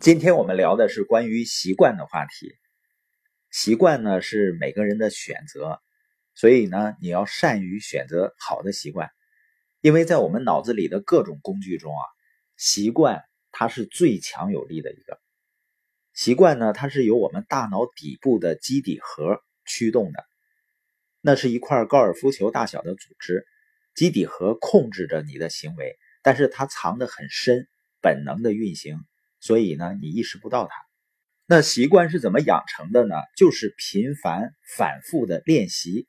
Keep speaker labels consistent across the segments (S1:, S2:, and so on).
S1: 今天我们聊的是关于习惯的话题。习惯呢是每个人的选择，所以呢你要善于选择好的习惯，因为在我们脑子里的各种工具中啊，习惯它是最强有力的一个。习惯呢，它是由我们大脑底部的基底核驱动的，那是一块高尔夫球大小的组织，基底核控制着你的行为，但是它藏得很深，本能的运行。所以呢，你意识不到它。那习惯是怎么养成的呢？就是频繁反复的练习，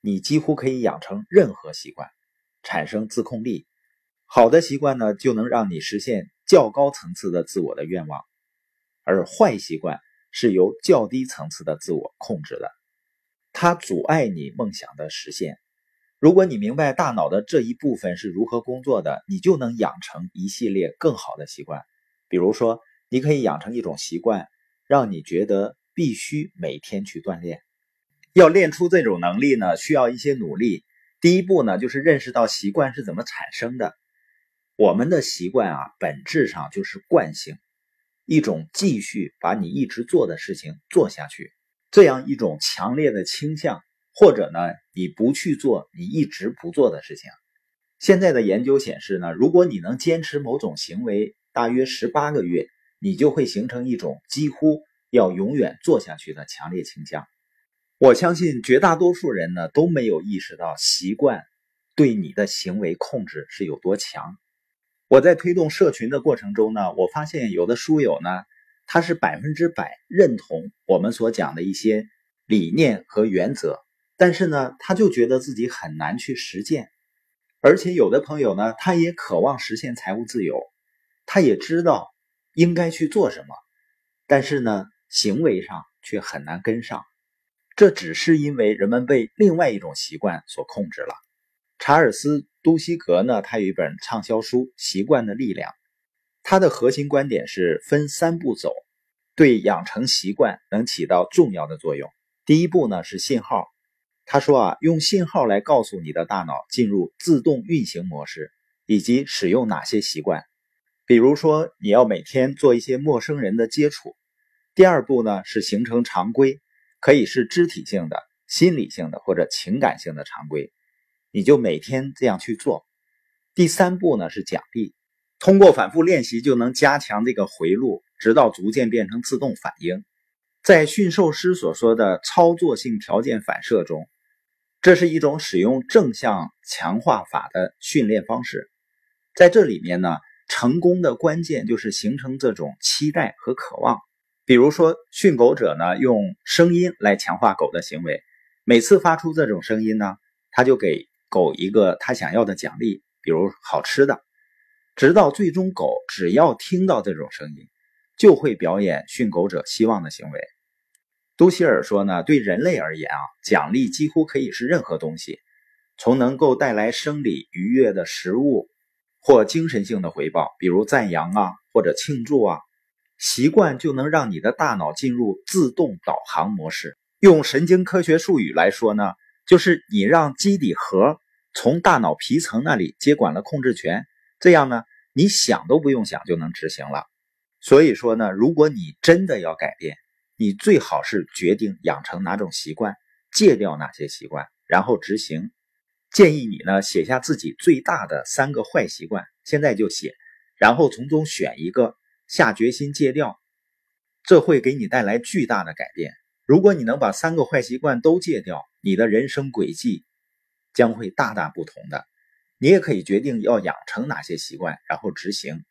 S1: 你几乎可以养成任何习惯，产生自控力。好的习惯呢，就能让你实现较高层次的自我的愿望，而坏习惯是由较低层次的自我控制的，它阻碍你梦想的实现。如果你明白大脑的这一部分是如何工作的，你就能养成一系列更好的习惯。比如说，你可以养成一种习惯，让你觉得必须每天去锻炼。要练出这种能力呢，需要一些努力。第一步呢，就是认识到习惯是怎么产生的。我们的习惯啊，本质上就是惯性，一种继续把你一直做的事情做下去，这样一种强烈的倾向，或者呢，你不去做你一直不做的事情。现在的研究显示呢，如果你能坚持某种行为，大约十八个月，你就会形成一种几乎要永远做下去的强烈倾向。我相信绝大多数人呢都没有意识到习惯对你的行为控制是有多强。我在推动社群的过程中呢，我发现有的书友呢，他是百分之百认同我们所讲的一些理念和原则，但是呢，他就觉得自己很难去实践。而且有的朋友呢，他也渴望实现财务自由。他也知道应该去做什么，但是呢，行为上却很难跟上。这只是因为人们被另外一种习惯所控制了。查尔斯·都西格呢，他有一本畅销书《习惯的力量》，他的核心观点是分三步走，对养成习惯能起到重要的作用。第一步呢是信号，他说啊，用信号来告诉你的大脑进入自动运行模式，以及使用哪些习惯。比如说，你要每天做一些陌生人的接触。第二步呢是形成常规，可以是肢体性的、心理性的或者情感性的常规，你就每天这样去做。第三步呢是奖励，通过反复练习就能加强这个回路，直到逐渐变成自动反应。在驯兽师所说的操作性条件反射中，这是一种使用正向强化法的训练方式。在这里面呢。成功的关键就是形成这种期待和渴望。比如说，训狗者呢用声音来强化狗的行为，每次发出这种声音呢，他就给狗一个他想要的奖励，比如好吃的，直到最终狗只要听到这种声音，就会表演训狗者希望的行为。杜希尔说呢，对人类而言啊，奖励几乎可以是任何东西，从能够带来生理愉悦的食物。或精神性的回报，比如赞扬啊，或者庆祝啊，习惯就能让你的大脑进入自动导航模式。用神经科学术语来说呢，就是你让基底核从大脑皮层那里接管了控制权，这样呢，你想都不用想就能执行了。所以说呢，如果你真的要改变，你最好是决定养成哪种习惯，戒掉哪些习惯，然后执行。建议你呢写下自己最大的三个坏习惯，现在就写，然后从中选一个，下决心戒掉，这会给你带来巨大的改变。如果你能把三个坏习惯都戒掉，你的人生轨迹将会大大不同的。你也可以决定要养成哪些习惯，然后执行。